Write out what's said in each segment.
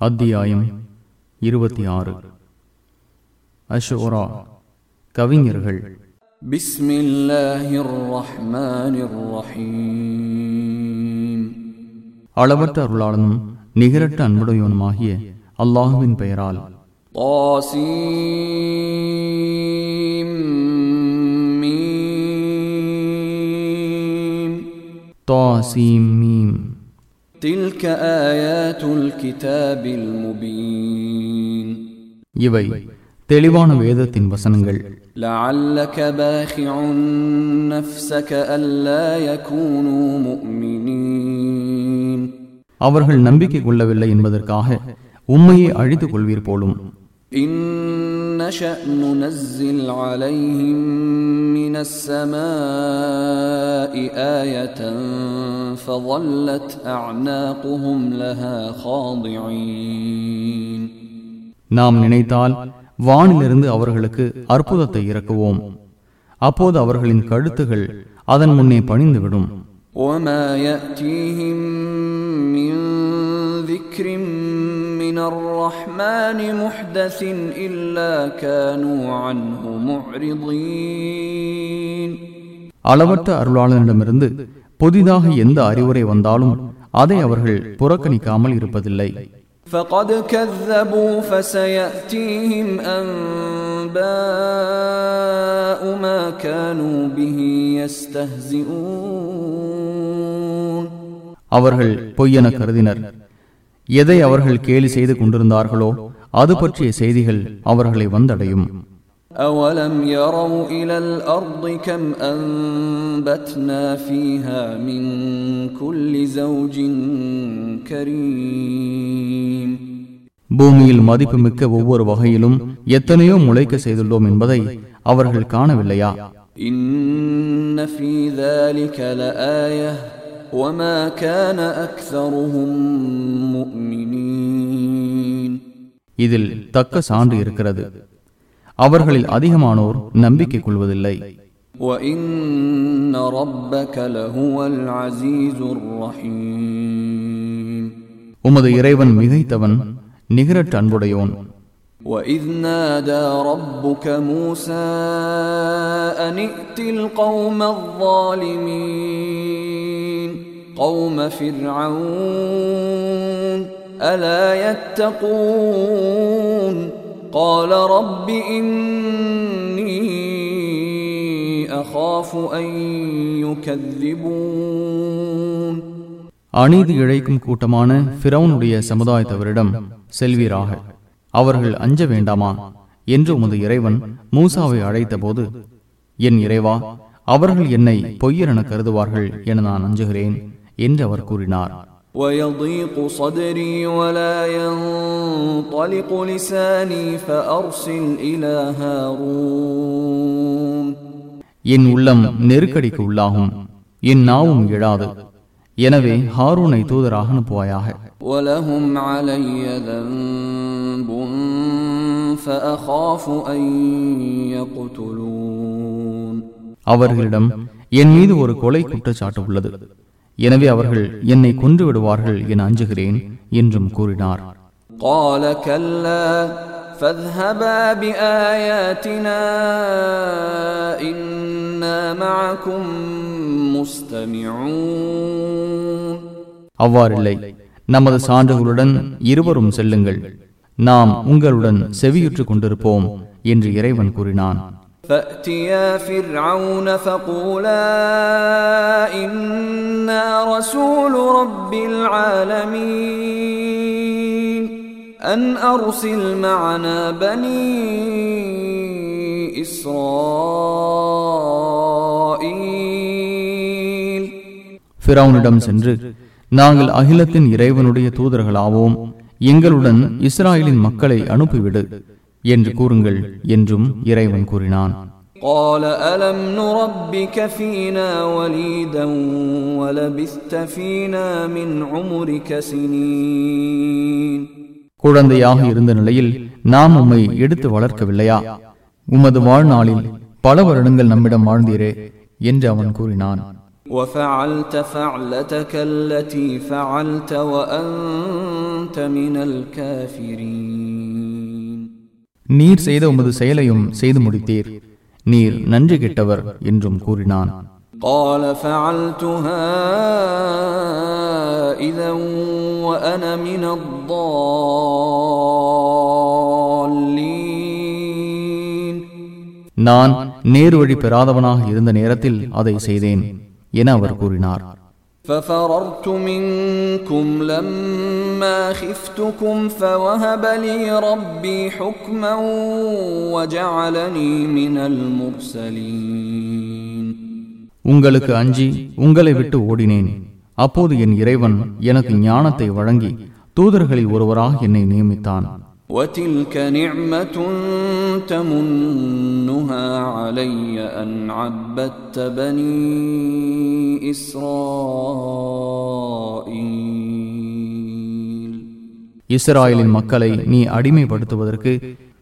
அத்தியாயம் இருபத்தி ஆறு. அஷோரா கவிஞர்கள். அளவற்ற அருளாளனும் நிகரட்ட அன்புடையவனுமாகிய அல்லாஹுவின் பெயரால். தாசீம் மீம். تلك آيات الكتاب المبين இவை தெளிவான வேதத்தின் வசனங்கள் لعلك باخع نفسك ألا يكونوا مؤمنين அவர்கள் நம்பிக்கை கொள்ளவில்லை என்பதற்காக உண்மையை அழித்துக் கொள்வீர் போலும் إن نشأ ننزل عليهم من السماء آية فظلت أعناقهم لها خاضعين நாம் நினைத்தால் வானிலிருந்து அவர்களுக்கு அற்புதத்தை இறக்குவோம் அப்போது அவர்களின் கழுத்துகள் அதன் முன்னே பணிந்துவிடும் وما يأتيهم الرحمن محدث إلا كانوا عنه معرضين அளவற்ற அருளாளனிடமிருந்து புதிதாக எந்த அறிவுரை வந்தாலும் அதை அவர்கள் புறக்கணிக்காமல் இருப்பதில்லை فقد كذبوا فسيأتيهم أنباء ما كانوا به يستهزئون அவர்கள் பொய்யென கருதினர் எதை அவர்கள் கேலி செய்து கொண்டிருந்தார்களோ அது பற்றிய செய்திகள் அவர்களை வந்தடையும் أولم يروا إلى الأرض كم أنبتنا فيها من كل زوج كريم பூமியில் மதிப்புமிக்க ஒவ்வொரு வகையிலும் எத்தனையோ முளைக்க செய்துள்ளோம் என்பதை அவர்கள் காணவில்லையா إن في ذلك لآية وما كان أكثرهم مؤمنين இதில் தக்க சான்று இருக்கிறது அவர்களில் அதிகமானோர் நம்பிக்கை கொள்வதில்லை وإن ربك لهو العزيز الرحيم உமது இறைவன் மிகைத்தவன் நிகரற்ற அன்புடையோன் وإذ نادى ربك موسى أن ائت القوم الظالمين قوم فرعون ألا يتقون قال رب إني أخاف أن يكذبون அநீதி இழைக்கும் கூட்டமான ஃபிரௌனுடைய சமுதாயத்தவரிடம் செல்வீராக அவர்கள் அஞ்ச வேண்டாமா என்று உமது இறைவன் மூசாவை அழைத்தபோது என் இறைவா அவர்கள் என்னை பொய்யரென கருதுவார்கள் என நான் அஞ்சுகிறேன் என்று அவர் கூறினார் ويضيق صدري ولا ينطلق لساني فأرسل إلى هارون என் உள்ளம் நெருக்கடிக்கு உள்ளாகும் என் நாவும் எழாது எனவே ஹாரூனை தூதராக அனுப்புவாயாக ولهم علي ذنب فأخاف أن يقتلون அவர்களிடம் என் மீது ஒரு கொலை குற்றச்சாட்டு உள்ளது எனவே அவர்கள் என்னை கொன்று விடுவார்கள் என அஞ்சுகிறேன் என்றும் கூறினார் قال كلا فاذهبا بآياتنا إنا معكم مستمعون அவ்வாறில்லை நமது சான்றுகளுடன் இருவரும் செல்லுங்கள் நாம் உங்களுடன் செவியுற்றுக் கொண்டிருப்போம் என்று இறைவன் கூறினான் فأتيا فرعون فقولا إنا رسول رب العالمين أن أرسل معنا بني إسرائيل ஃபிரௌனிடம் சென்று நாங்கள் அகிலத்தின் இறைவனுடைய தூதர்களாவோம் எங்களுடன் இஸ்ராயலின் மக்களை அனுப்பிவிடு என்று கூறுங்கள் என்றும் இறைவன் கூறினான் قال ألم نربك فينا وليدا ولبثت فينا من عمرك سنين குழந்தையாக இருந்த நிலையில் நாம் உம்மை எடுத்து வளர்க்கவில்லையா உமது வாழ்நாளில் பல வருடங்கள் நம்மிடம் வாழ்ந்தீரே என்று அவன் கூறினான் وفعلت فعلتك التي فعلت وأنت من الكافرين நீர் செய்த உமது செயலையும் செய்து முடித்தீர் நீர் நன்றி கெட்டவர் என்றும் கூறினான் قال فعلتها إذا وأنا من الضالين நான் நேர் வழி பெறாதவனாக இருந்த நேரத்தில் அதை செய்தேன் என அவர் கூறினார் ففررت منكم لما خفتكم فوهب لي ربي حكما وجعلني من المرسلين உங்களுக்கு அஞ்சி உங்களை விட்டு ஓடினேன் அப்போது என் இறைவன் எனக்கு ஞானத்தை வழங்கி தூதர்களில் ஒருவராக என்னை நியமித்தான் وتلك نعمة تمنها علي أن عبدت بني إسرائيل இஸ்ராயலின் மக்களை நீ அடிமைப்படுத்துவதற்கு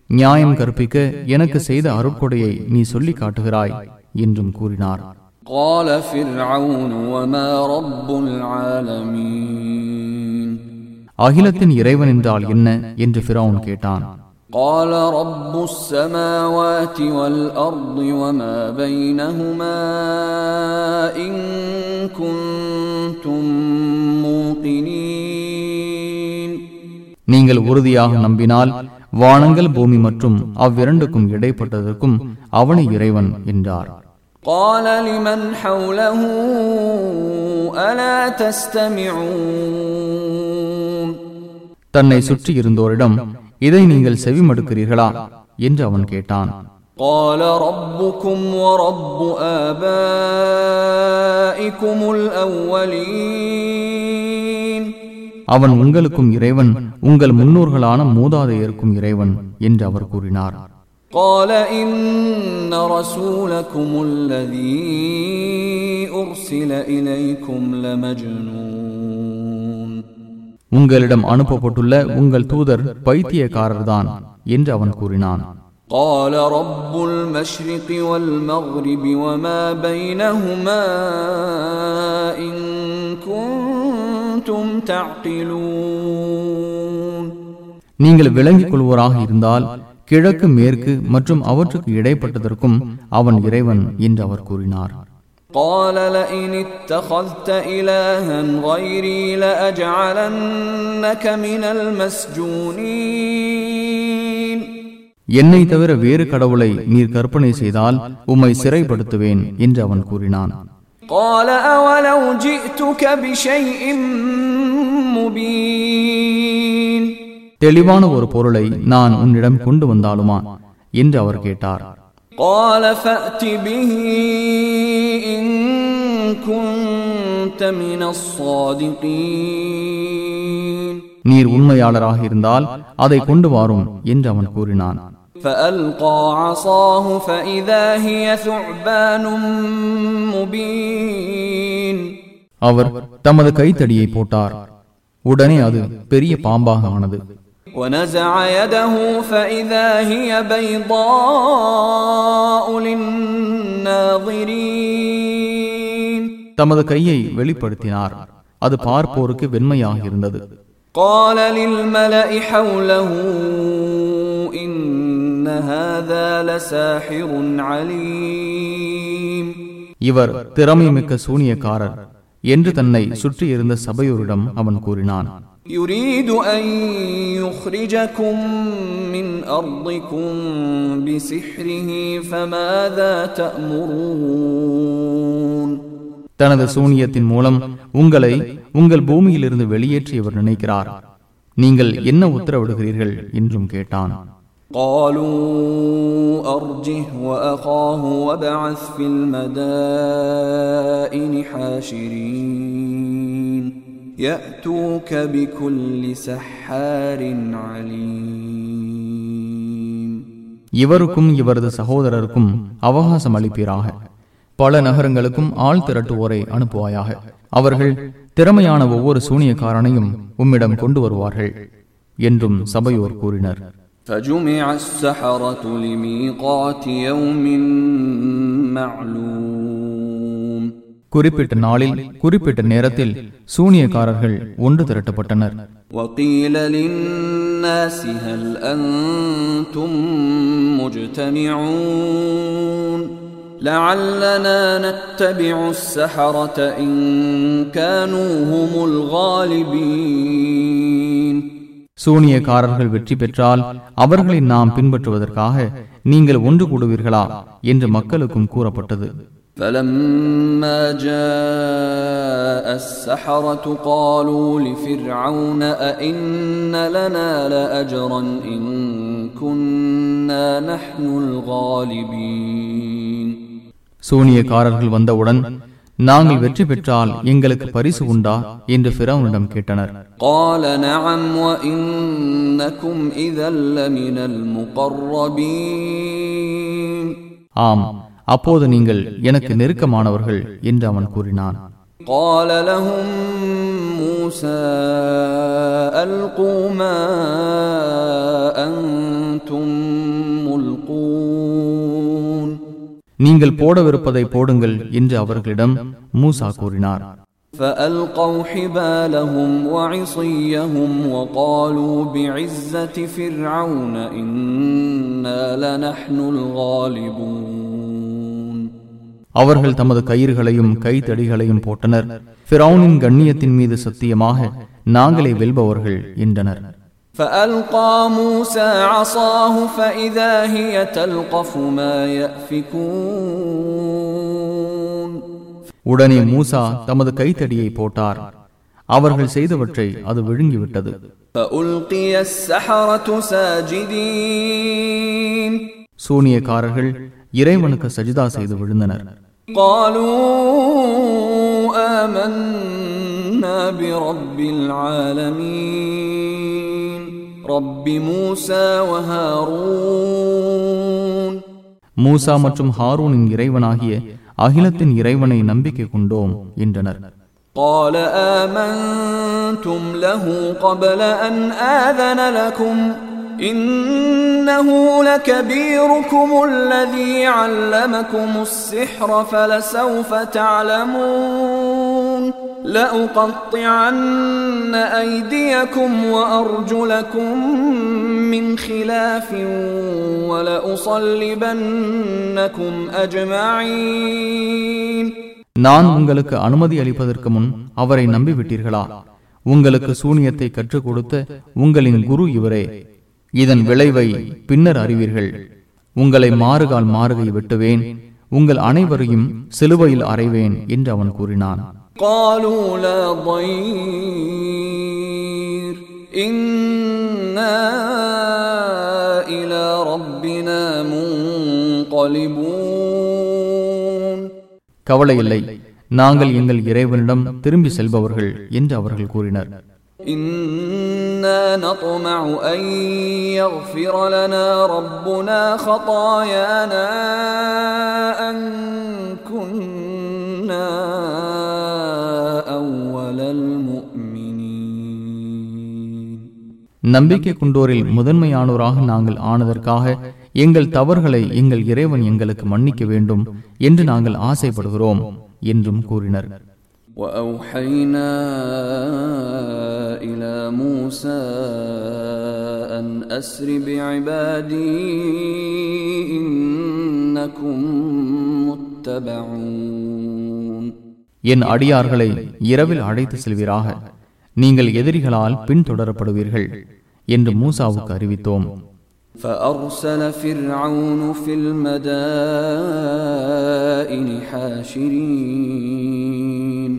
நியாயம் கற்பிக்க எனக்கு செய்த அருட்கொடையை நீ சொல்லி காட்டுகிறாய் என்றும் கூறினார் قال فرعون وما رب العالمين அகிலத்தின் இறைவன் என்றால் என்ன என்று ஃபிரௌன் கேட்டான் قال رب السماوات والأرض وما بينهما إن كنتم موقنين நீங்கள் உறுதியாக நம்பினால் வானங்கள் பூமி மற்றும் அவ்விரண்டுக்கும் இடைப்பட்டதற்கும் அவனை இறைவன் என்றார் قال لمن حوله ألا تستمعون தன்னை சுற்றி இருந்தோரிடம் இதை நீங்கள் செவிமடுக்கிறீர்களா என்று அவன் கேட்டான் قال ربكم ورب آبائكم الأولين அவன் உங்களுக்கும் இறைவன் உங்கள் முன்னோர்களான மூதாதையருக்கும் இறைவன் என்று அவர் கூறினார் قال إن رسولكم الذي أرسل إليكم لمجنون உங்களிடம் அனுப்பப்பட்டுள்ள உங்கள் தூதர் பைத்தியக்காரர்தான் என்று அவன் கூறினான் قال رب المشرق والمغرب وما بينهما إن كنتم تعقلون நீங்கள் விளங்கிக் கொள்வோராக இருந்தால் கிழக்கு மேற்கு மற்றும் அவற்றுக்கு இடைப்பட்டதற்கும் அவன் இறைவன் என்று அவர் கூறினார் قال لئن اتخذت إلها غيري لأجعلنك من المسجونين என்னை தவிர வேறு கடவுளை நீர் கற்பனை செய்தால் உம்மை சிறைப்படுத்துவேன் என்று அவன் கூறினான் قال أولو جئتك بشيء مبين தெளிவான ஒரு பொருளை நான் உன்னிடம் கொண்டு வந்தாலுமா என்று அவர் கேட்டார் قال فأت به إن كنت من الصادقين நீர் உண்மையாளராக இருந்தால் அதை கொண்டு வாரும் என்று அவன் கூறினான் فألقى عصاه فإذا هي ثعبان مبين அவர் தமது கைத்தடியை போட்டார் உடனே அது பெரிய பாம்பாக ஆனது ونزع يده فإذا هي بيضاء للناظرين தமது கையை வெளிப்படுத்தினார் அது பார்ப்போருக்கு வெண்மையாக இருந்தது قال للملأ حوله إن هذا لساحر عليم இவர் திறமை மிக்க சூனியக்காரர் என்று தன்னை சுற்றியிருந்த சபையோரிடம் அவன் கூறினான் يريد أن يخرجكم من أرضكم بسحره فماذا تأمرون தனது சூனியத்தின் மூலம் உங்களை உங்கள் பூமியிலிருந்து வெளியேற்றி இவர் நினைக்கிறார் நீங்கள் என்ன உத்தரவிடுகிறீர்கள் என்றும் கேட்டான் قالوا أرجه وأخاه وابعث في المدائن حاشرين يأتوك بكل سحار عليم இவருக்கும் இவரது சகோதரருக்கும் அவகாசம் அளிப்பீராக பல நகரங்களுக்கும் ஆள் திரட்டுவோரை அனுப்புவாயாக அவர்கள் திறமையான ஒவ்வொரு சூனியக்காரனையும் உம்மிடம் கொண்டு வருவார்கள் என்றும் சபையோர் கூறினர் فجمع السحرة لميقات يوم معلوم குறிப்பிட்ட நாளில் குறிப்பிட்ட நேரத்தில் சூனியக்காரர்கள் ஒன்று திரட்டப்பட்டனர். சூனியக்காரர்கள் வெற்றி பெற்றால் அவர்களை நாம் பின்பற்றுவதற்காக நீங்கள் ஒன்று கூடுவீர்களா? என்று மக்களுக்கும் கூறப்பட்டது. فلما جاء السحرة قالوا لفرعون أئن لنا لأجرا إن كنا نحن الغالبين சூனியக்காரர்கள் வந்தவுடன் நாங்கள் வெற்றி பெற்றால் எங்களுக்கு பரிசு உண்டா என்று பிறவனிடம் கேட்டனர் قال نعم وإنكم إذا لمن المقربين ஆம் அப்போது நீங்கள் எனக்கு நெருக்கமானவர்கள் என்று அவன் கூறினான் قال لهم موسى ألقوا ما أنتم ملقون நீங்கள் போடவிருப்பதை போடுங்கள் என்று அவர்களிடம் மூசா கூறினார் فألقوا حبالهم وعصيهم وقالوا بعزة فرعون إنا لنحن الغالبون அவர்கள் தமது கயிறுகளையும் கைத்தடிகளையும் போட்டனர் ஃபிரௌனின் கண்ணியத்தின் மீது சத்தியமாக நாங்களே வெல்பவர்கள் என்றனர் فألقى موسى عصاه فإذا هي تلقف ما يأفكون உடனே மூசா தமது கைத்தடியை போட்டார் அவர்கள் செய்தவற்றை அது விழுங்கிவிட்டது فألقي السحرة ساجدين சூனியக்காரர்கள் இறைவனுக்கு சஜிதா செய்து விழுந்தனர் قالوا آمنا برب العالمين رب موسى وهارون மூசா மற்றும் ஹாரூனின் இறைவனாகிய அகிலத்தின் இறைவனை நம்பிக்கை கொண்டோம் என்றனர் قال آمنتم له قبل أن آذن لكم إنه لكبيركم الذي علمكم السحر فلسوف تعلمون لأقطعن أيديكم وأرجلكم من خلاف ولأصلبنكم أجمعين நான் உங்களுக்கு அனுமதி அளிப்பதற்கு முன் அவரை நம்பிவிட்டீர்களா உங்களுக்கு சூனியத்தை கற்றுக் கொடுத்த உங்களின் குரு இவரே இதன் விளைவை பின்னர் அறிவீர்கள். உங்களை மாறுகால் மாறுகை வெட்டுவேன். உங்கள் அனைவரையும் சிலுவையில் அறைவேன் என்று அவன் கூறினான். கவலை இல்லை. நாங்கள் எங்கள் இறைவனிடம் திரும்பி செல்பவர்கள் என்று அவர்கள் கூறினர். إنا نطمع أن يغفر لنا ربنا خطايانا أن كنا أول المؤمنين நம்பிக்கை கொண்டோரில் முதன்மையானோராக நாங்கள் ஆனதற்காக எங்கள் தவறுகளை எங்கள் இறைவன் எங்களுக்கு மன்னிக்க வேண்டும் என்று நாங்கள் ஆசைப்படுகிறோம் என்றும் கூறினர் وأوحينا إلى موسى أن أسر بعبادي إنكم متبعون என் அடியார்களை இரவில் அழைத்து செல்வீராக நீங்கள் எதிரிகளால் பின்தொடரப்படுவீர்கள் என்று மூசாவுக்கு அறிவித்தோம் فأرسل فرعون في المدائن حاشرين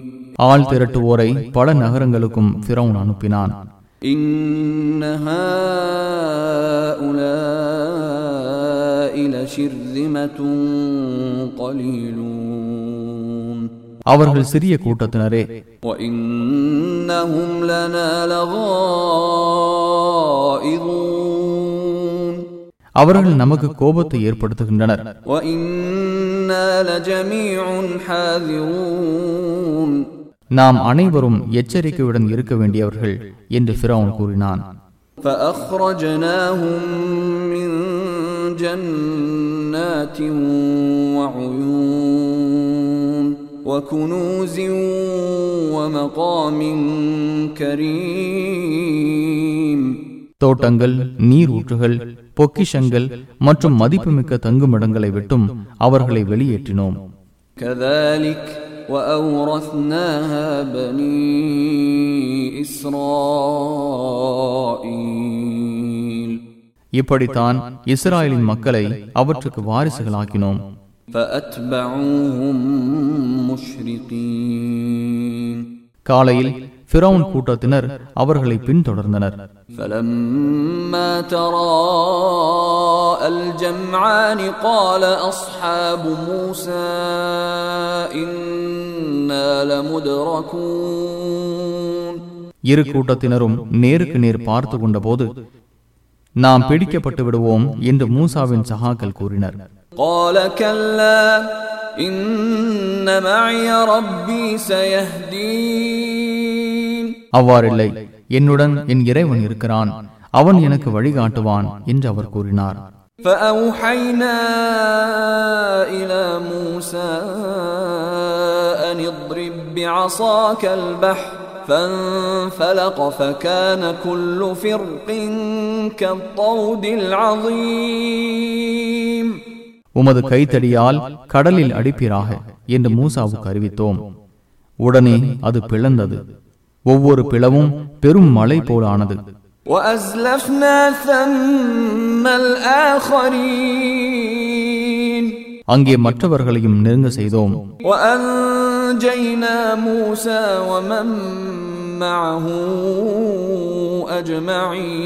ஆள் திரட்டுவோரை பல நகரங்களுக்கும் ஃபிரௌன் அனுப்பினான் إن هؤلاء لشرذمة قليلون அவர்கள் சிறிய கூட்டத்தினரே وإنهم لنا لغائظون அவர்கள் நமக்கு கோபத்தை ஏற்படுத்துகின்றனர். நாம் அனைவரும் எச்சரிக்கையுடன் இருக்க வேண்டியவர்கள் என்று ஃபிரௌன் கூறினான். கரீம் தோட்டங்கள் நீரூற்றுகள் பொக்கிஷங்கள் மற்றும் மதிப்புமிக்க தங்குமிடங்களை விட்டும் அவர்களை வெளியேற்றினோம். இப்படித்தான் இஸ்ராயலின் மக்களை அவற்றுக்கு வாரிசுகளாக்கினோம். காலையில் பிரவுன் கூட்டத்தினர் அவர்களை பின்தொடர்ந்தனர். இரு கூட்டத்தினரும் நேருக்கு நேர் பார்த்து கொண்ட போது நாம் பிடிக்கப்பட்டு விடுவோம் என்று மூசாவின் சகாக்கள் கூறினர். இன்ன மஐ ரப்பி சயஹ்தீன் அவ்வாறில்லை என்னுடன் என் இறைவன் இருக்கிறான் அவன் எனக்கு வழிகாட்டுவான் என்று அவர் கூறினார் فأوحينا إلى موسى أن اضرب بعصاك البحر فانفلق فكان كل فرق كالطود العظيم உமது கைத்தடியால் கடலில் அடிப்பீராக என்று மூசாவுக்கு அறிவித்தோம் உடனே அது பிளந்தது ஒவ்வொரு பிளவும் பெரும் மலை போலானது وأزلفنا ثم الآخرين அங்கே மற்றவர்களையும் நெருங்க செய்தோம் وأنجينا موسى ومن معه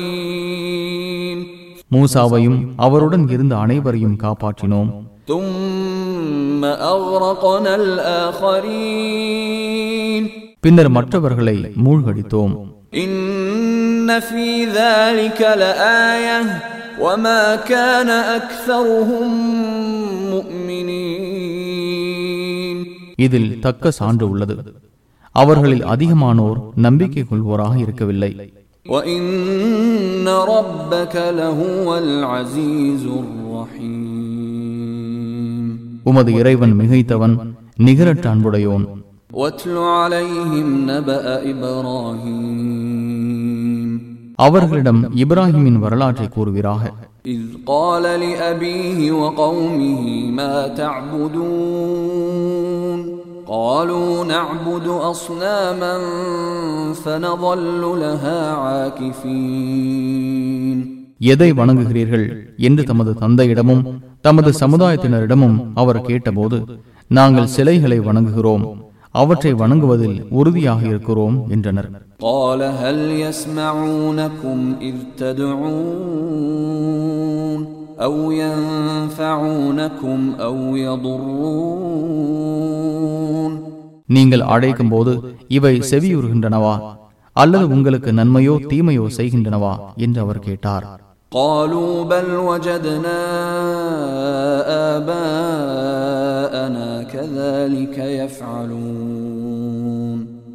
أجمعين மூசாவையும் அவருடன் இருந்த அனைவரையும் காப்பாற்றினோம் ثم أغرقنا الآخرين பின்னர் மற்றவர்களை மூழ்கடித்தோம். இதில் தக்க சான்று உள்ளது. அவர்களில் அதிகமானோர் நம்பிக்கை கொள்வோராக இருக்கவில்லை. உமது இறைவன் மிகைத்தவன் நிகரற்ற அன்புடையோன் واتل عليهم نبأ إبراهيم அவர்களிடம் இப்ராஹிமின் வரலாற்றை கூறுவீராக إذ قال لأبيه وقومه ما تعبدون قالوا نعبد أصناما فنظل لها عاكفين எதை வணங்குகிறீர்கள் என்று தமது தந்தையிடமும் தமது சமுதாயத்தினரிடமும் அவர் கேட்டபோது நாங்கள் சிலைகளை வணங்குகிறோம் அவற்றை வணங்குவதில் உறுதியாக இருக்கிறோம் என்றனர் قال هل يسمعونكم إذ تدعون أو ينفعونكم أو يضرون நீங்கள் அழைக்கும் போது இவை செவியுறுகின்றனவா அல்லது உங்களுக்கு நன்மையோ தீமையோ செய்கின்றனவா என்று அவர் கேட்டார் قالوا بل وجدنا آباءنا كذلك يفعلون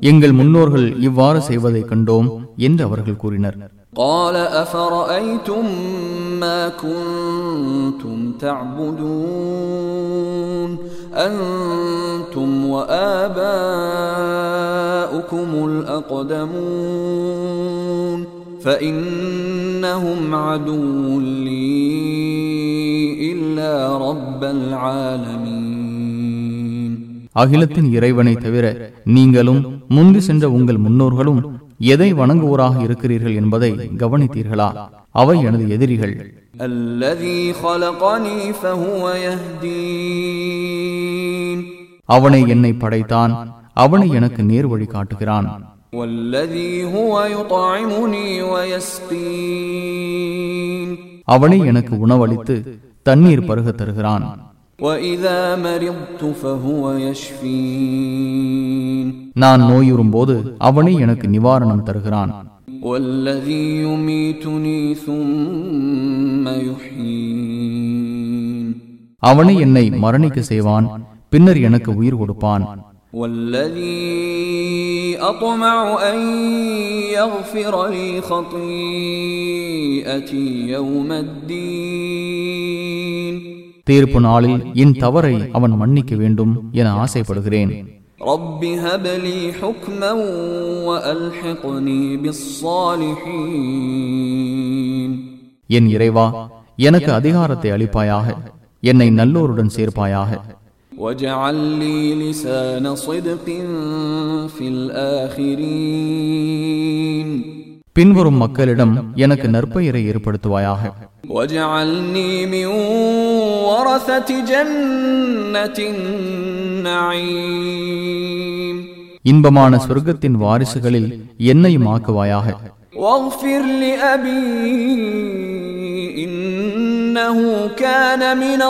எங்கள் முன்னோர்கள் இவ்வாறு செய்வதைக் கண்டோம் என்று அவர்கள் கூறினர் قال أفرأيتم ما كنتم تعبدون أنتم وآباؤكم الأقدمون فإنهم عدو لي إلا رب العالمين அகிலத்தின் இறைவனை தவிர நீங்களும் முந்தி சென்ற உங்கள் முன்னோர்களும் எதை வணங்குவோராக இருக்கிறீர்கள் என்பதை கவனித்தீர்களா? அவை எனது எதிரிகள். அவனை என்னை படைத்தான் அவனை எனக்கு நேர் வழி காட்டுகிறான். அவனை எனக்கு உணவளித்து தண்ணீர் பருக தருகிறான். நான் நோயுறும் போது அவனே எனக்கு நிவாரணம் தருகிறான். அவனை என்னை மரணிக்க செய்வான் பின்னர் எனக்கு உயிர் கொடுப்பான். அபுமி தீர்ப்பு நாளில் என் தவறை அவன் மன்னிக்க வேண்டும் என ஆசைப்படுகிறேன். என் இறைவா எனக்கு அதிகாரத்தை அளிப்பாயாக என்னை நல்லோருடன் சேர்ப்பாயாக. பின்வரும் மக்களிடம் எனக்கு நற்பெயரை ஏற்படுத்துவாயாக. واجعلني من ورثة جنة النعيم இன்பமான சொர்க்கத்தின் வாரிசுகளில் என்னையும் ஆக்குவாயாக واغفر لأبي إنه كان من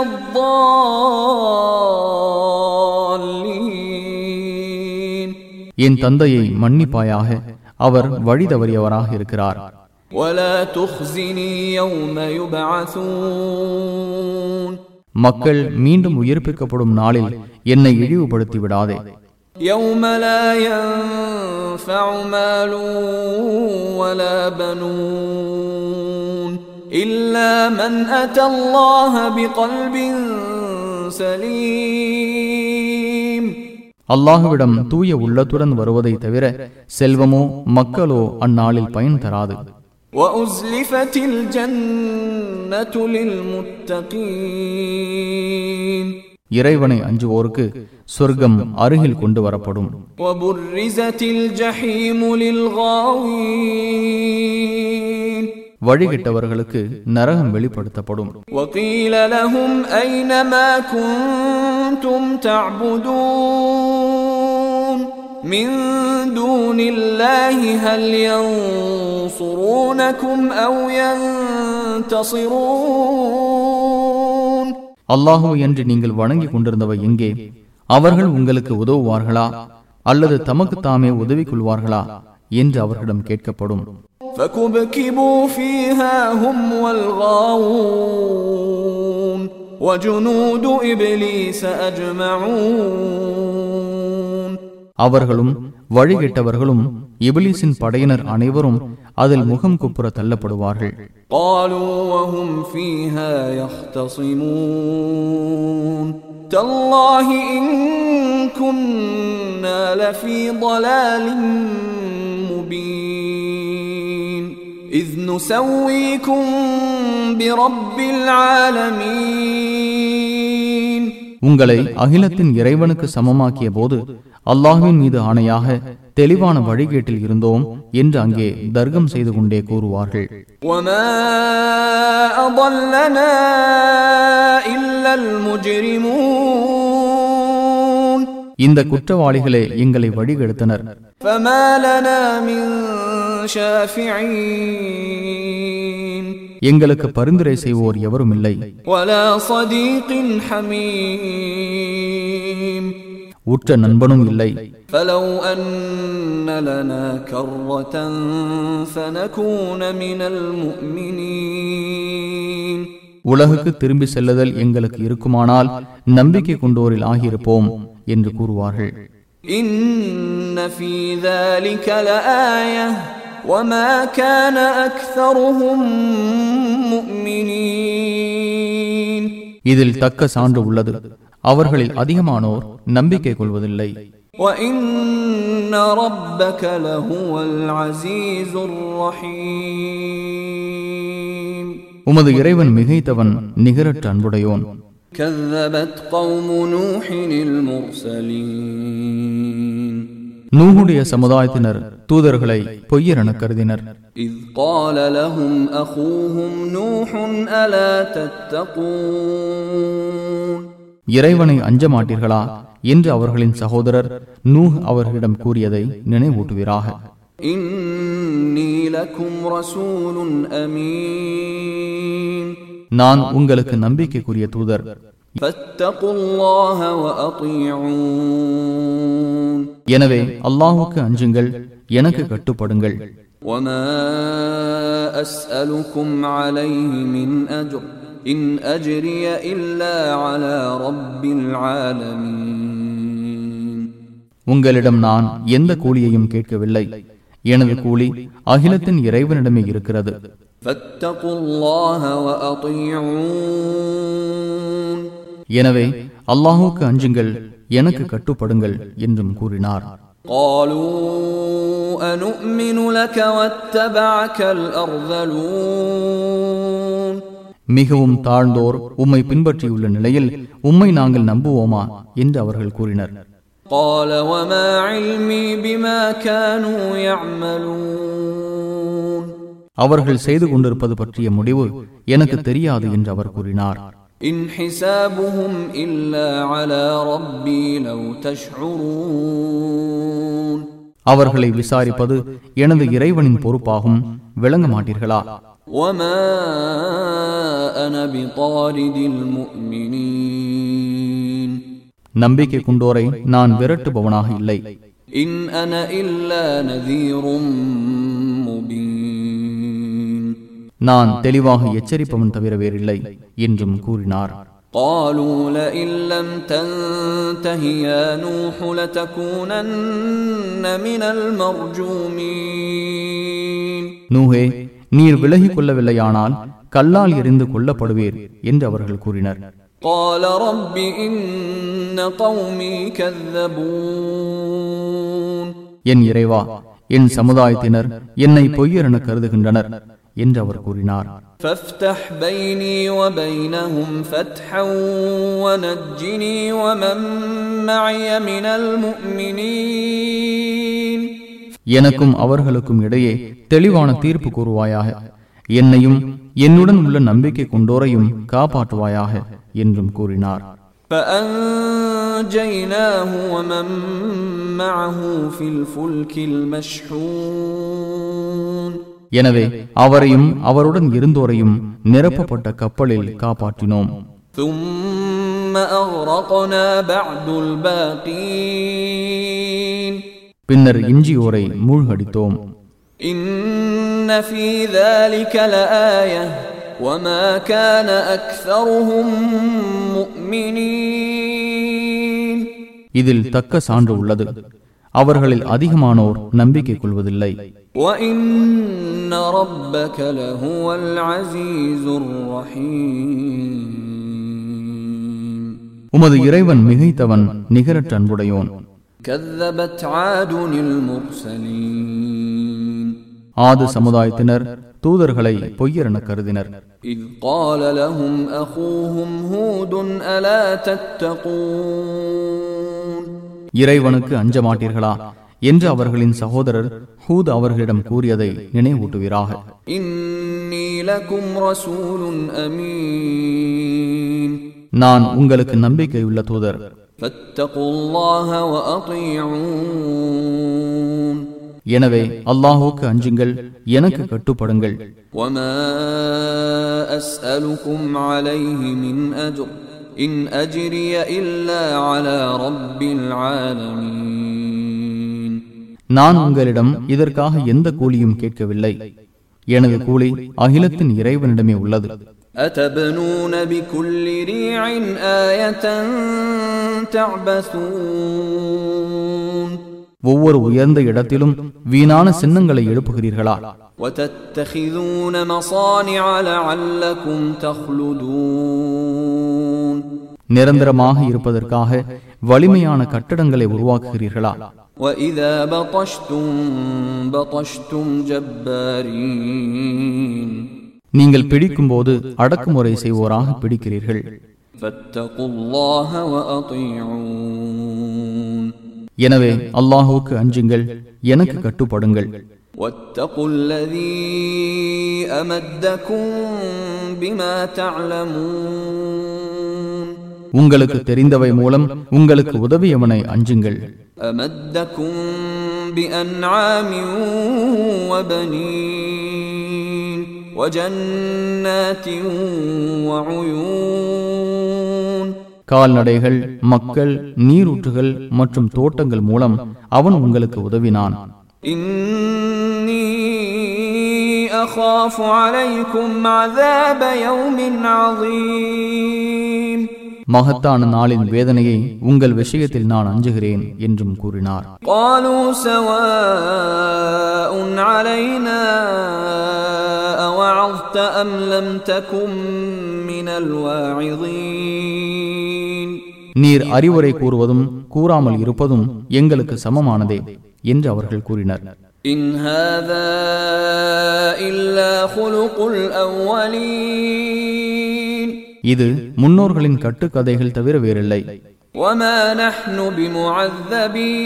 الضالين என் தந்தையை மன்னிப்பாயாக அவர் வழி தவறியவராக இருக்கிறார் ولا تخزني يوم يبعثون மக்கள் மீண்டும் உயிர்ப்பிக்கப்படும் நாளில் என்னை இழிவுபடுத்தி விடாதே يوم لا ينفع مال ولا بنون إلا من أتى الله بقلب سليم அல்லாஹுவிடம் தூய உள்ளத்துடன் வருவதை தவிர செல்வமோ மக்களோ அந்நாளில் பயன் தராது وأزلفت الجنة للمتقين இறைவனை அஞ்சுவோருக்கு சொர்க்கம் அருகில் கொண்டு வரப்படும் وبرزت الجحيم للغاوين வழிகிட்டவர்களுக்கு நரகம் வெளிப்படுத்தப்படும் وقيل لهم أين ما كنتم تعبدون من دون الله هل ينصرونكم أو ينتصرون அல்லாஹு என்று நீங்கள் வணங்கி கொண்டிருந்தவை எங்கே அவர்கள் உங்களுக்கு உதவுவார்களா அல்லது தமக்கு தாமே உதவி கொள்வார்களா என்று அவர்களிடம் கேட்கப்படும் فكبكبوا فيها هم والغاوون وجنود إبليس أجمعون அவர்களும் வழிகெட்டவர்களும் இபிலிசின் படையினர் அனைவரும் அதில் முகம் குப்புற தள்ளப்படுவார்கள் قالوا وهم فيها يختصمون تالله إن كنا لفي ضلال مبين إذ نسويكم برب العالمين உங்களை அகிலத்தின் இறைவனுக்கு சமமாக்கிய போது அல்லாஹுவின் மீது ஆணையாக தெளிவான வழிகேட்டில் இருந்தோம் என்று அங்கே தர்க்கம் செய்து கொண்டே கூறுவார்கள். இந்த குற்றவாளிகளே எங்களை வழிகெடுத்தனர். எங்களுக்கு பரிந்துரை செய்வோர் எவரும் இல்லை. உற்ற நண்பனும் இல்லை فلو أن لنا كرة فنكون من المؤمنين உலகுக்கு திரும்பி செல்லுதல் எங்களுக்கு இருக்குமானால் நம்பிக்கை கொண்டோரில் ஆகியிருப்போம் என்று கூறுவார்கள் إن في ذلك لآية وما كان أكثرهم مؤمنين இதில் தக்க சான்று உள்ளது அவர்களில் அதிகமானோர் நம்பிக்கை கொள்வதில்லை. உமது இறைவன் மிகைத்தவன் நிகரற்ற அன்புடையோன். நூகுடைய சமுதாயத்தினர் தூதர்களை பொய்யரென கருதினர். அலா قال لهم أخوهم نوح ألا تتقون இறைவனை அஞ்ச மாட்டீர்களா என்று அவர்களின் சகோதரர் நூஹ் அவர்களிடம் கூறியதை நினைவூட்டுவீராக إني لكم رسول أمين நான் உங்களுக்கு நம்பிக்கைக்குரிய தூதர் فاتقوا الله وأطيعون எனவே அல்லாஹுக்கு அஞ்சுங்கள் எனக்கு கட்டுப்படுங்கள் وما أسألكم عليه من أجر إن أجري إلا على رب العالمين உங்களிடம் நான் எந்த கூலியையும் கேட்கவில்லை எனது கூலி அகிலத்தின் இறைவனிடமே இருக்கிறது فاتقوا الله وأطيعون எனவே அல்லாஹுக்கு அஞ்சுங்கள் எனக்கு கட்டுப்படுங்கள் என்றும் கூறினார் قالوا أنؤمن لك واتبعك الأرذلون மிகவும் தாழ்ந்தோர் உம்மை பின்பற்றியுள்ள நிலையில் உம்மை நாங்கள் நம்புவோமா என்று அவர்கள் கூறினர் قال وما علمي بما كانوا يعملون அவர்கள் செய்து கொண்டிருப்பது பற்றிய முடிவு எனக்கு தெரியாது என்று அவர் கூறினார் إن حسابهم إلا على ربي لو تشعرون அவர்களை விசாரிப்பது எனது இறைவனின் பொறுப்பாகும் விளங்க மாட்டீர்களா وما أنا بطارد المؤمنين நம்பிக்கை கொண்டோரை நான் விரட்டுபவனாக இல்லை إن أنا إلا نذير مبين நான் தெளிவாக எச்சரிப்பவன் தவிர வேறில்லை என்றும் கூறினார் قالوا لئن لم تنته يا نوح لتكونن من المرجومين நூஹே நீர் விலகிக் கொள்ளவில்லையானால் கல்லால் எறிந்து கொல்லப்படுவீர் என்று அவர்கள் கூறினர் قال رب إن قومي كذبون என் இறைவா என் சமுதாயத்தினர் என்னை பொய்யர் என கருதுகின்றனர் என்று அவர் கூறினார் فافتح بيني وبينهم فتحا ونجني ومن معي من المؤمنين எனக்கும் அவர்களுக்கும் இடையே தெளிவான தீர்ப்பு கூறுவாயாக என்னையும் என்னுடன் உள்ள நம்பிக்கை கொண்டோரையும் காப்பாற்றுவாயாக என்றும் கூறினார் فأنجيناه ومن معه في الفلك المشحون எனவே அவரையும் அவருடன் இருந்தோரையும் நிரப்பப்பட்ட கப்பலில் காப்பாற்றினோம் ثم أغرقنا بعد الباقين பின்னர் இஞ்சியோரை மூழ்கடித்தோம். இதில் தக்க சான்று உள்ளது. அவர்களில் அதிகமானோர் நம்பிக்கை கொள்வதில்லை. உமது இறைவன் மிகைத்தவன் நிகரற்ற அன்புடையோன் كذبت عاد المرسلين ஆது சமுதாயத்தினர் தூதர்களை பொய்யரென கருதினர் إذ قال لهم أخوهم هود ألا تتقون இறைவனுக்கு அஞ்ச மாட்டீர்களா என்று அவர்களின் சகோதரர் ஹூத் அவர்களிடம் கூறியதை நினைவூட்டுவீராக إني لكم رسول أمين நான் உங்களுக்கு நம்பிக்கையுள்ள தூதர் فاتقوا الله وأطيعون எனவே அல்லாஹுக்கு அஞ்சுங்கள் எனக்கு கட்டுப்படுங்கள் وما أسألكم عليه من أجر إن أجري إلا على رب العالمين நான் உங்களிடம் இதற்காக எந்த கூலியும் கேட்கவில்லை எனது கூலி அகிலத்தின் இறைவனிடமே உள்ளது أتبنون بكل ريع آية تعبثون ஒவ்வொரு உயர்ந்த இடத்திலும் வீணான சின்னங்களை எழுப்புகிறீர்களா? நிரந்தரமாக இருப்பதற்காக வலிமையான கட்டடங்களை உருவாக்குகிறீர்களா? நீங்கள் பிடிக்கும் போது அடக்குமுறை செய்வோராக பிடிக்கிறீர்கள். فاتقوا الله وأطيعون எனவே அல்லாஹுவுக்கு அஞ்சுங்கள் எனக்கு கட்டுப்படுங்கள் واتقوا الذي أمدكم بما تعلمون உங்களுக்கு தெரிந்தவை மூலம் உங்களுக்கு உதவியவனை அஞ்சுங்கள் أمدكم بأنعام وبنين وجنات وعيون கால்நடைகள் மக்கள் நீரூற்றுகள் மற்றும் தோட்டங்கள் மூலம் அவன் உங்களுக்கு உதவினான் إني أخاف عليكم عذاب يوم عظيم மகத்தான நாளின் வேதனையை உங்கள் விஷயத்தில் நான் அஞ்சுகிறேன் என்றும் கூறினார் قالوا سواء علينا أوعظت أم لم تكن من الواعظين நீர் அறிவுரை கூறுவதும் கூறாமல் இருப்பதும் எங்களுக்கு சமமானதே என்று அவர்கள் கூறினர் إن هذا إلا خلق الأولين இது முன்னோர்களின் கட்டுக்கதைகள் தவிர வேறில்லை وما نحن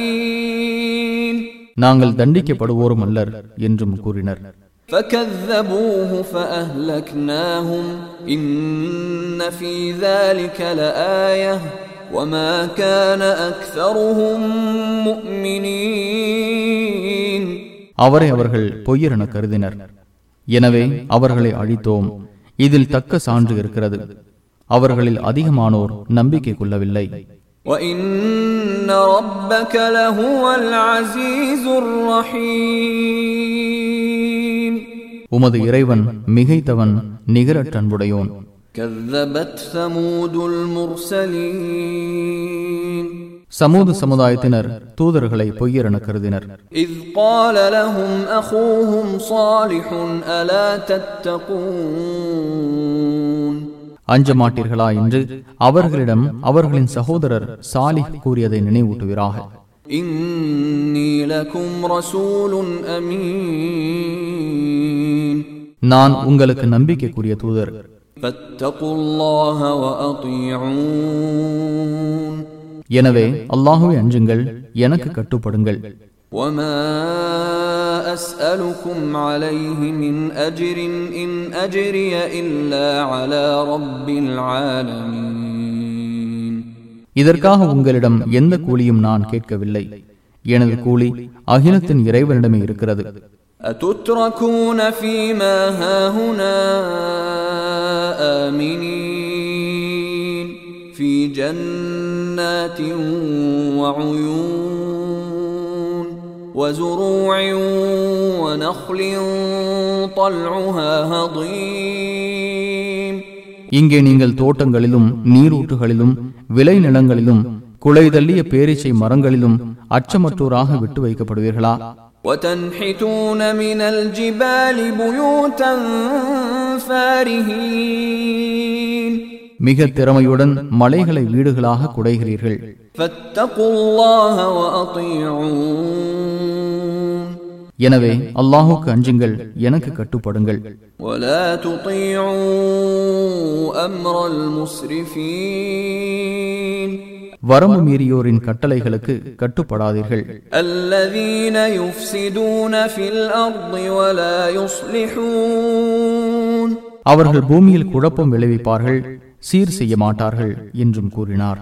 بمعذبين நாங்கள் தண்டிக்கப்படுவோரும் அல்லர் என்றும் கூறினர் فكذبوه فأهلكناهم إن في ذلك لآية وما كان أكثرهم مؤمنين அவரை அவர்கள் பொய்யரென கருதினர் எனவே அவர்களை அழித்தோம் இதில் தக்க சான்று இருக்கிறது அவர்களில் அதிகமானோர் நம்பிக்கை கொள்ளவில்லை وإن ربك لهو العزيز الرحيم உமது இறைவன் மிகைத்தவன் நிகரற்ற அன்புடையோன் كذبت ثمود المرسلين சமூக சமுதாயத்தினர் தூதர்களை பொய்யரென கருதினர் إذ قال لهم أخوهم صالح ألا تتقون அஞ்ச மாட்டீர்களா என்று அவர்களிடம் அவர்களின் சகோதரர் சாலிஹ் கூறியதை நினைவூட்டுவீராக إني لكم رسول أمين நான் உங்களுக்கு நம்பிக்கைக்குரிய தூதர் فاتقوا الله وأطيعون எனவே அல்லாஹுவை அஞ்சுங்கள் எனக்கு கட்டுப்படுங்கள் وما أسألكم عليه من أجر إن أجري إلا على رب العالمين இதற்காக உங்களிடம் எந்த கூலியும் நான் கேட்கவில்லை எனது கூலி அகிலத்தின் இறைவனிடமே இருக்கிறது أتتركون فيما هاهنا آمنين في جنات وعيون وزروع ونخل طلعها هضيم இங்கே நீங்கள் தோட்டங்களிலும் நீரூற்றுகளிலும் விளைநிலங்களிலும் குலைதள்ளிய பேரீச்சை மரங்களிலும் அச்சமற்றோராக விட்டு வைக்கப்படுவீர்களா وتنحتون من الجبال بيوتا فارهين மிக திறமையுடன் மலைகளை வீடுகளாக குடைகிறீர்கள் فاتقوا الله وأطيعون எனவே அல்லாஹுக்கு அஞ்சுங்கள் எனக்கு கட்டுப்படுங்கள் ولا تطيعوا أمر المسرفين வரம்பு மீறியோரின் கட்டளைகளுக்கு கட்டுப்படாதீர்கள். அவர்கள் பூமியில் குழப்பம் விளைவிப்பார்கள் சீர் செய்ய மாட்டார்கள் என்றும் கூறினார்.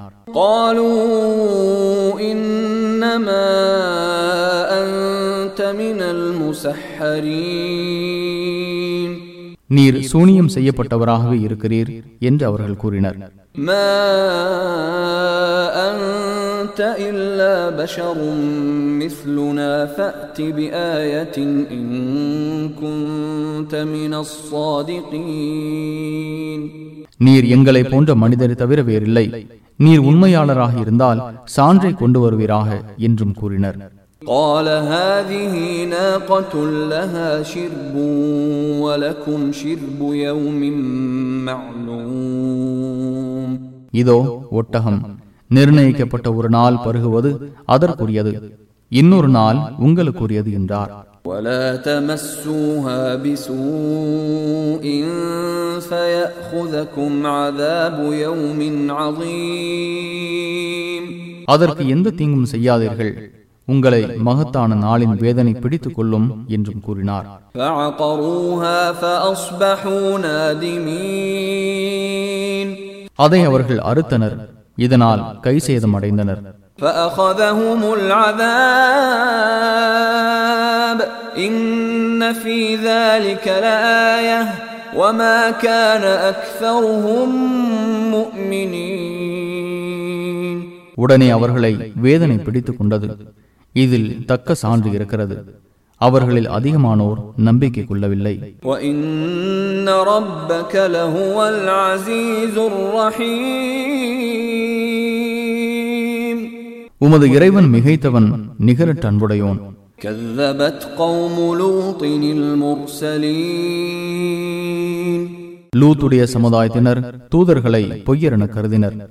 நீர் சூனியம் செய்யப்பட்டவராகவே இருக்கிறீர் என்று அவர்கள் கூறினர். ما أنت إلا بشر مثلنا فأت بآية إن كنت من الصادقين நீர் எங்களை போன்ற மனிதரை தவிர வேறில்லை நீர் உண்மையாளராக இருந்தால் சான்றை கொண்டு வருவீராக என்றும் கூறினர் قال هذه ناقة لها شرب ولكم شرب يوم معلوم இதோ ஒட்டகம் நிர்ணயிக்கப்பட்ட ஒரு நாள் பருகுவது அதற்குரியது இன்னொரு நாள் உங்களுக்குரியது என்றார் ولا تمسوها بسوء فيأخذكم عذاب يوم عظيم அதற்கு எந்த தீங்கும் செய்யாதீர்கள் உங்களை மகத்தான நாளின் வேதனை பிடித்துக் கொள்ளும் என்றும் கூறினார் فعقروها فأصبحوا نادمين அதை அவர்கள் அறுத்தனர். இதனால் கை சேதம் அடைந்தனர். உடனே அவர்களை வேதனை பிடித்துக் கொண்டது. இதில் தக்க சான்று இருக்கிறது. அவர்களில் அதிகமானோர் நம்பிக்கை கொள்ளவில்லை. உமது இறைவன் மிகைத்தவன் நிகரட் அன்புடையோன் லூத்துடைய சமுதாயத்தினர் தூதர்களை பொய்யரென கருதினர்.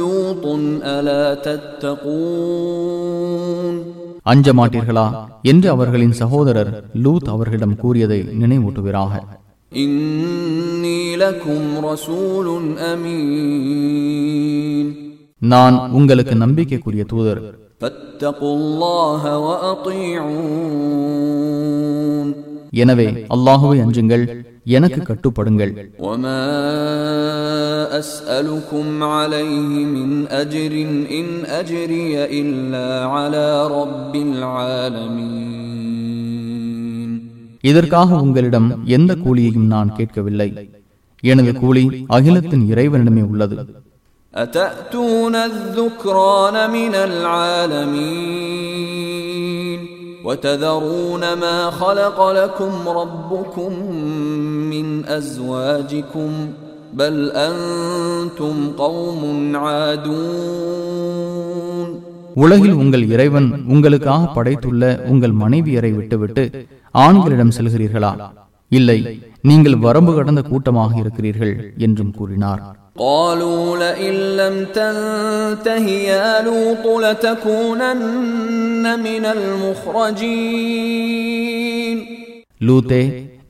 லூத்துன் அல தத்தகூன் அஞ்ச மாட்டீர்களா? என்று அவர்களின் சகோதரர் லூத் அவர்களிடம் கூறியதை நினைவூட்டுகிறாக நான் உங்களுக்கு நம்பிக்கைக்குரிய தூதர். எனவே அல்லாஹுவை அஞ்சுங்கள் எனக்கு கட்டுப்படுங்கள் وما أسألكم عليه من أجر إن أجري إلا على رب العالمين இதற்காக உங்களிடம் எந்த கூலியையும் நான் கேட்கவில்லை எனது கூலி அகிலத்தின் இறைவனிடமே உள்ளது أتأتون الذكران من العالمين وتذرون ما خلق لكم ربكم من أزواجكم بل أنتم قوم عادون உலகில் உங்கள் இறைவன் உங்களுக்காக படைத்துள்ள உங்கள் மனைவியரை விட்டுவிட்டு ஆண்களிடம் செல்கிறீர்களா இல்லை நீங்கள் வரம்பு கடந்த கூட்டமாக இருக்கிறீர்கள் என்றும் கூறினார் قالوا لئن لم تنته يا لوط لتكونن من المخرجين லூத்தே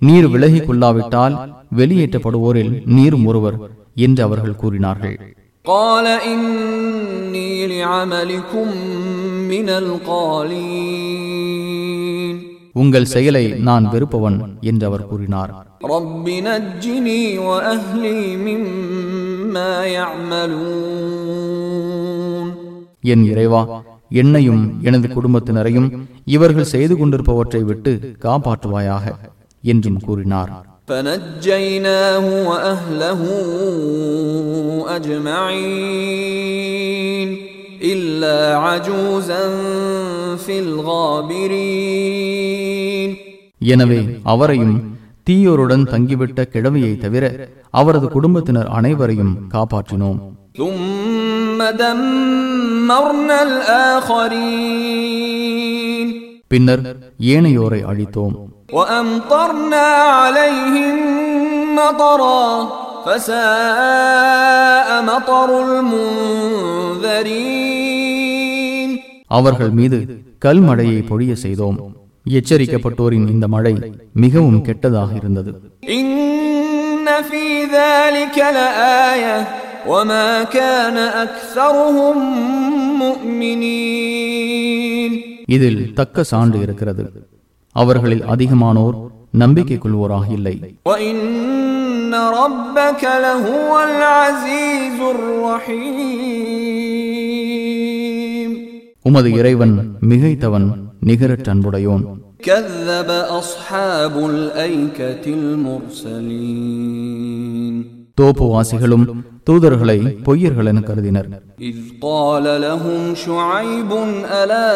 நீர் விலகிக் கொள்ளாவிட்டால் வெளியேற்றப்படுவோரில் நீரும் ஒருவர் என்று அவர்கள் கூறினார்கள் قال إني لعملكم من القالين உங்கள் செயலை நான் வெறுப்பவன் என்று அவர் கூறினார் رب نجني وأهلي مما يعملون என் இறைவா என்னையும் எனது குடும்பத்தினரையும் இவர்கள் செய்து கொண்டிருப்பவற்றை விட்டு காப்பாற்றுவாயாக என்றும் கூறினார் فنجيناه وأهله أجمعين إلا عجوزا في الغابرين எனவே அவரையும் தீயோருடன் தங்கிவிட்ட கிழமையை தவிர அவரது குடும்பத்தினர் அனைவரையும் காப்பாற்றினோம். பின்னர் ஏனையோரை அழித்தோம். அவர்கள் மீது கல்மடையை பொழிய செய்தோம். எச்சரிக்கப்பட்டோரின் இந்த மழை மிகவும் கெட்டதாக இருந்தது. இதில் தக்க சான்று இருக்கிறது. அவர்களில் அதிகமானோர் நம்பிக்கை கொள்வோராக இல்லை. உமது இறைவன் மிகைத்தவன் நிகரற்ற அன்புடையோன் كذب أصحاب الأيكة المرسلين தோப்புவாசிகளும் தூதர்களை பொய்யர்கள் என கருதினர் إذ قال لهم شعيب ألا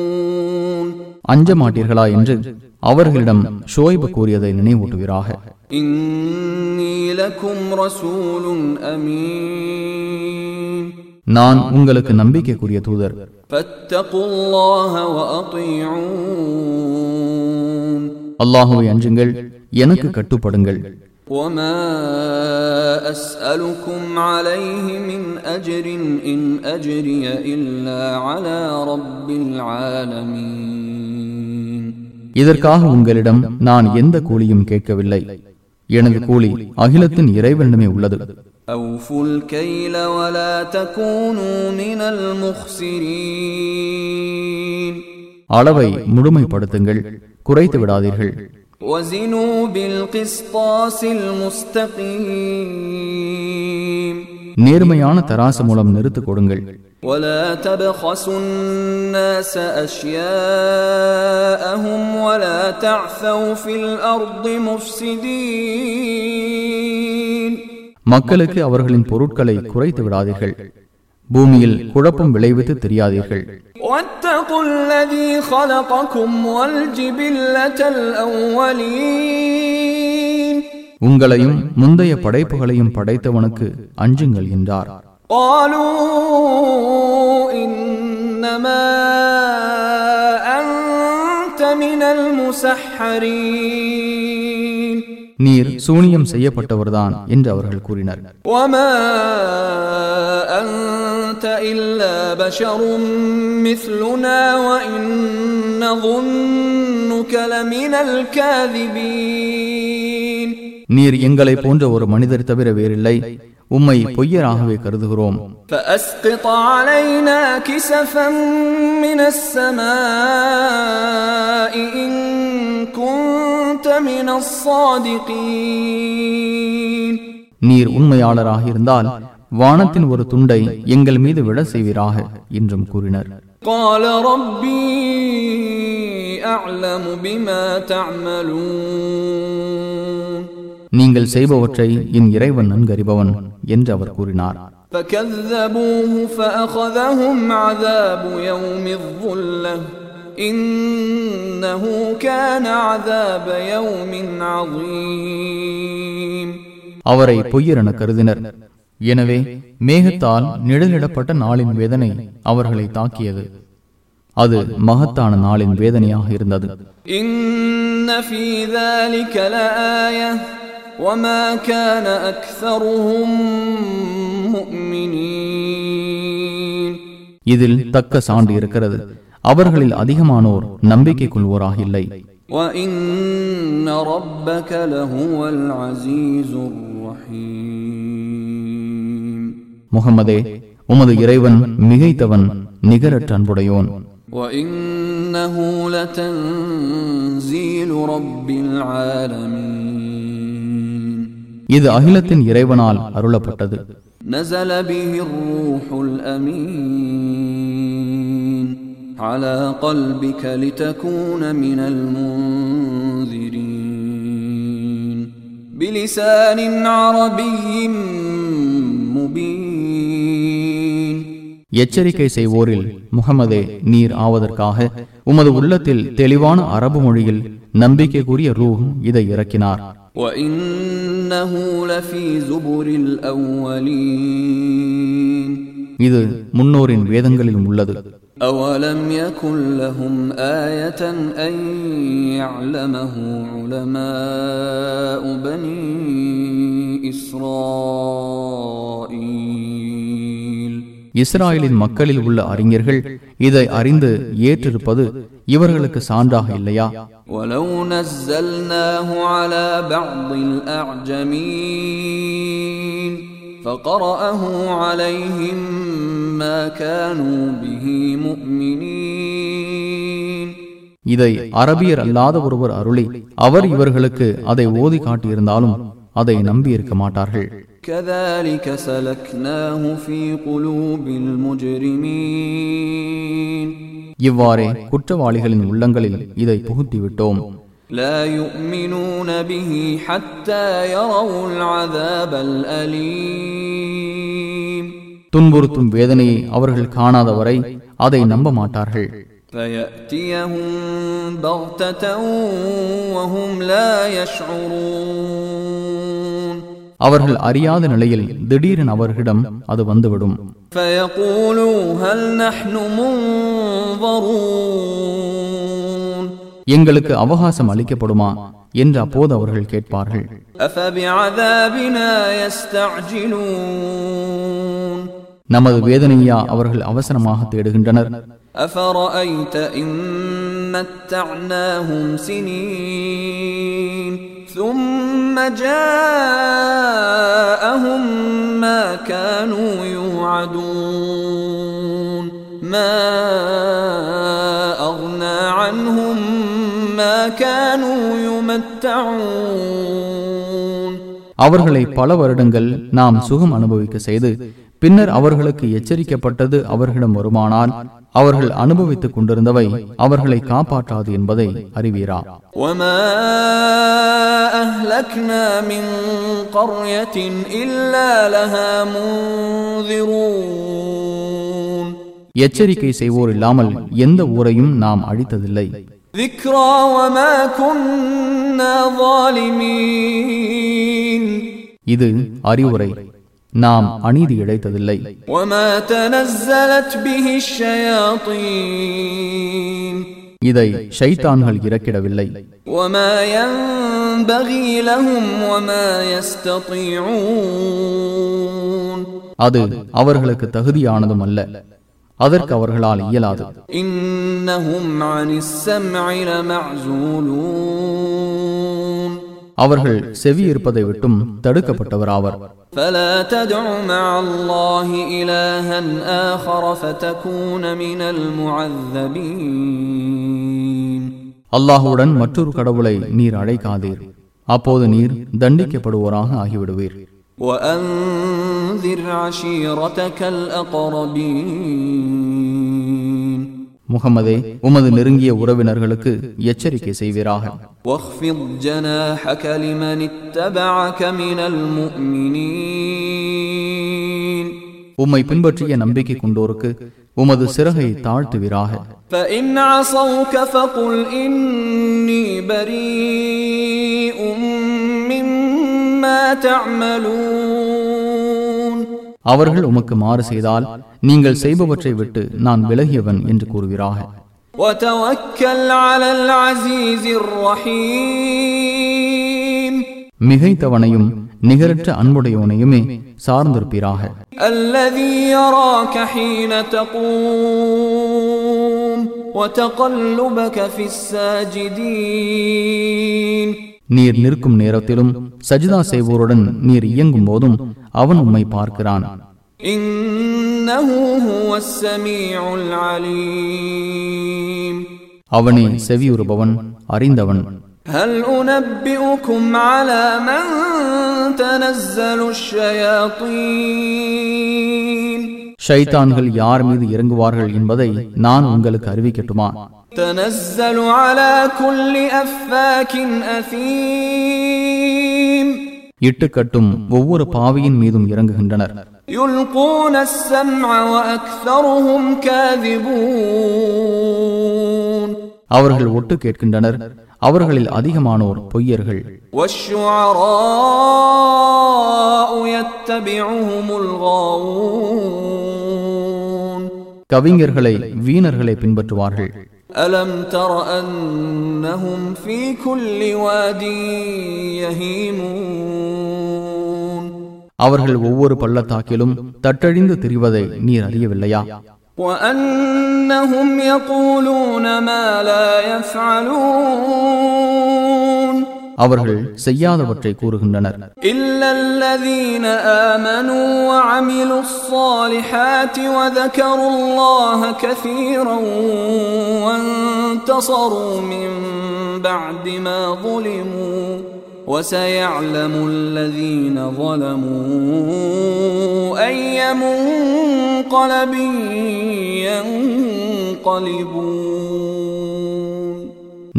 تتقون அஞ்ச மாட்டீர்களா என்று அவர்களிடம் ஷோய்பு கூறியதை நினைவூட்டுவீராக إني لكم رسول أمين நான் உங்களுக்கு நம்பிக்கைக்குரிய தூதர் فاتقوا الله وأطيعون அல்லாஹுவை அஞ்சுங்கள் எனக்கு கட்டுப்படுங்கள் وما أسألكم عليه من أجر إن أجري إلا على رب العالمين இதற்காக உங்களிடம் நான் எந்த கூலியும் கேட்கவில்லை எனது கூலி அகிலத்தின் இறைவனிடமே உள்ளது أوفوا الكيل ولا تكونوا من المخسرين அளவை முழுமைப்படுத்துங்கள் குறைத்து விடாதீர்கள் وزنوا بالقسطاس المستقيم நேர்மையான தராசு மூலம் நிறுத்துக் கொடுங்கள் ولا تبخسوا الناس أشياءهم ولا تعثوا في الأرض مفسدين மக்களுக்கு அவர்களின் பொருட்களை குறைத்து விடாதீர்கள். பூமியில் குழப்பம் விளைவித்து தெரியாதீர்கள். உங்களையும் முந்தைய படைப்புகளையும் படைத்தவனுக்கு அஞ்சுங்கள் என்றார். முசஹரீ நீர் சூனியம் செய்யப்பட்டவர்தான் என்று அவர்கள் கூறினர். நீர் எங்களை போன்ற ஒரு மனிதர் தவிர வேறில்லை. உம்மை பொய்யராகவே கருதுகிறோம். நீர் உண்மையாளராக இருந்தால் வானத்தின் ஒரு துண்டை எங்கள் மீது விட செய்வீராக என்றும் கூறினர். நீங்கள் செய்பவற்றை என் இறைவன் நன்கறிபவன். என்று அவர் கூறினார் فكذبوه فأخذهم عذاب يوم الظلة إنه كان عذاب يوم عظيم அவரை பொய்யரென கருதினர் எனவே மேகத்தால் நிழலிடப்பட்ட நாளின் வேதனை அவர்களை தாக்கியது அது மகத்தான நாளின் வேதனையாக இருந்தது إن في ذلك لآية وما كان أكثرهم مؤمنين இதில் தக்க சான்று இருக்கிறது அவர்களில் அதிகமானோர் நம்பிக்கை கொள்வோராக இல்லை وإن ربك لهو العزيز الرحيم முகமதே உமது இறைவன் மிகைத்தவன் நிகரற்ற அன்புடையோன் وإنه لتنزيل رب العالمين இது அகிலத்தின் இறைவனால் அருளப்பட்டது نزل به الروح الأمين على قلبك لتكون من المنذرين بلسان عربي مبين எச்சரிக்கை செய்வோரில் முகமதே நீர் ஆவதற்காக உமது உள்ளத்தில் தெளிவான அரபு மொழியில் நம்பிக்கைக்குரிய ரூஹ் இதை இறக்கினார் وإنه لفي زبر الأولين இது முன்னோரின் வேதங்களில் உள்ளது أولم يكن لهم آية أن يعلمه علماء بني إسرائيل இஸ்ராயலின் மக்களில் உள்ள அறிஞர்கள் இதை அறிந்து ஏற்றிருப்பது இவர்களுக்கு சான்றாக இல்லையா ولو نزلناه على بعض الأعجمين فقرأه عليهم ما كانوا به مؤمنين இதை அரபியர் அல்லாத ஒருவர் அருளி அவர் இவர்களுக்கு அதை ஓதி காட்டியிருந்தாலும் அதை நம்பியிருக்க மாட்டார்கள் كذلك سلكناه في قلوب المجرمين இவ்வாறே குற்றவாளிகளின் உள்ளங்களில் இதை புகுத்திவிட்டோம் لا يؤمنون به حتى يروا العذاب الأليم துன்புறுத்தும் வேதனையை அவர்கள் காணாதவரை அதை நம்ப மாட்டார்கள் فيأتيهم بغتة وهم لا يشعرون அவர்கள் அறியாத நிலையில் திடீரென அவர்களிடம் அது வந்துவிடும். எங்களுக்கு அவகாசம் அளிக்கப்படுமா என்று அப்போது அவர்கள் கேட்பார்கள். நமது வேதனையா அவர்கள் அவசரமாக தேடுகின்றனர் أفرأيت إن متعناهم سنين ثم جاءهم ما كانوا يوعدون ما أغنى عنهم ما كانوا يمتعون அவர்களை பல வருடங்கள் நாம் சுகம் அனுபவிக்க செய்து பின்னர் அவர்களுக்கு எச்சரிக்கப்பட்டது அவர்களிடம் வருமானால் அவர்கள் அனுபவித்துக் கொண்டிருந்தவை அவர்களை காப்பாற்றாது என்பதை அறிவீரா? எச்சரிக்கை செய்வோர் இல்லாமல் எந்த ஊரையும் நாம் அழித்ததில்லை. ذكرى وما كنا ظالمين இது அறிவுரை நாம் அநீதி இழைத்ததில்லை وما تنزلت به الشياطين இதை ஷைத்தான்கள் இறக்கிடவில்லை وما ينبغي لهم وما يستطيعون அது அவர்களுக்கு தகுதியானதும் அல்ல அதற்கு அவர்களால் இயலாது. அவர்கள் செவி இருப்பதை விட்டும் தடுக்கப்பட்டவர் அல்லாஹுடன் மற்றொரு கடவுளை நீர் அழைக்காதீர். அப்போது நீர் தண்டிக்கப்படுவோராக ஆகிவிடுவீர். وأنذر عشيرتك الأقربين முகமதே உமது நெருங்கிய உறவினர்களுக்கு எச்சரிக்கை செய்வீராக واخفض جناحك لمن اتبعك من المؤمنين உம்மை பின்பற்றிய நம்பிக்கை கொண்டோருக்கு உமது சிறகை தாழ்த்துவீராக فإن عصوك فقل إني بريء مما تعملون அவர்கள் உமக்கு மாறு செய்தால் நீங்கள் செய்பவற்றை விட்டு நான் விலகியவன் என்று கூறுவீராக وتوكل على العزيز الرحيم மிகைத்தவனையும் நிகரற்ற அன்புடையவனையுமே சார்ந்திருப்பீராக الذي يراك حين تقوم وتقلبك في الساجدين நீர் நிற்கும் நேரத்திலும் சஜிதா செய்வோருடன் நீர் இயங்கும் போதும் அவன் உம்மை பார்க்கிறான் إنه هو السميع العليم அவனே செவியுறுபவன் அறிந்தவன் هل أنبئكم على من تنزل الشياطين ஷைத்தான்கள் யார் மீது இறங்குவார்கள் என்பதை நான் உங்களுக்கு அறிவிக்கட்டுமா تنزل على كل أفاك أثيم இட்டுக்கட்டும் ஒவ்வொரு பாவியின் மீதும் இறங்குகின்றனர் يلقون السمع وأكثرهم كاذبون அவர்கள் ஒட்டு கேட்கின்றனர் அவர்களில் அதிகமானோர் பொய்யர்கள் والشعراء يتبعهم الغاوون கவிஞர்களை வீணர்களை பின்பற்றுவார்கள் ألم تر أنهم في كل واد يهيمون அவர்கள் ஒவ்வொரு பள்ளத்தாக்கிலும் தட்டழிந்து திரிவதை நீர் அறியவில்லையா وأنهم يقولون ما لا يفعلون அவர்கள் செய்யாதவற்றை கூறுகின்றனர் إلا الذين آمنوا وعملوا الصالحات وذكروا الله كثيرا وانتصروا من بعد ما ظلموا وسيعلم الذين ظلموا أي منقلب ينقلبون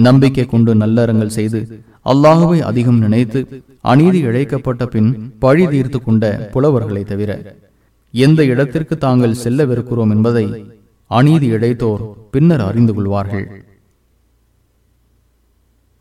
நம்பிக்கை கொண்டு நல்லறங்கள் செய்து அல்லாஹுவை அதிகம் நினைத்து அநீதி இழைக்கப்பட்ட பின் பழி தீர்த்து கொண்ட புலவர்களை தவிர எந்த இடத்திற்கு தாங்கள் செல்லவிருக்கிறோம் என்பதை அநீதி இழைத்தோர் பின்னர் அறிந்து கொள்வார்கள்.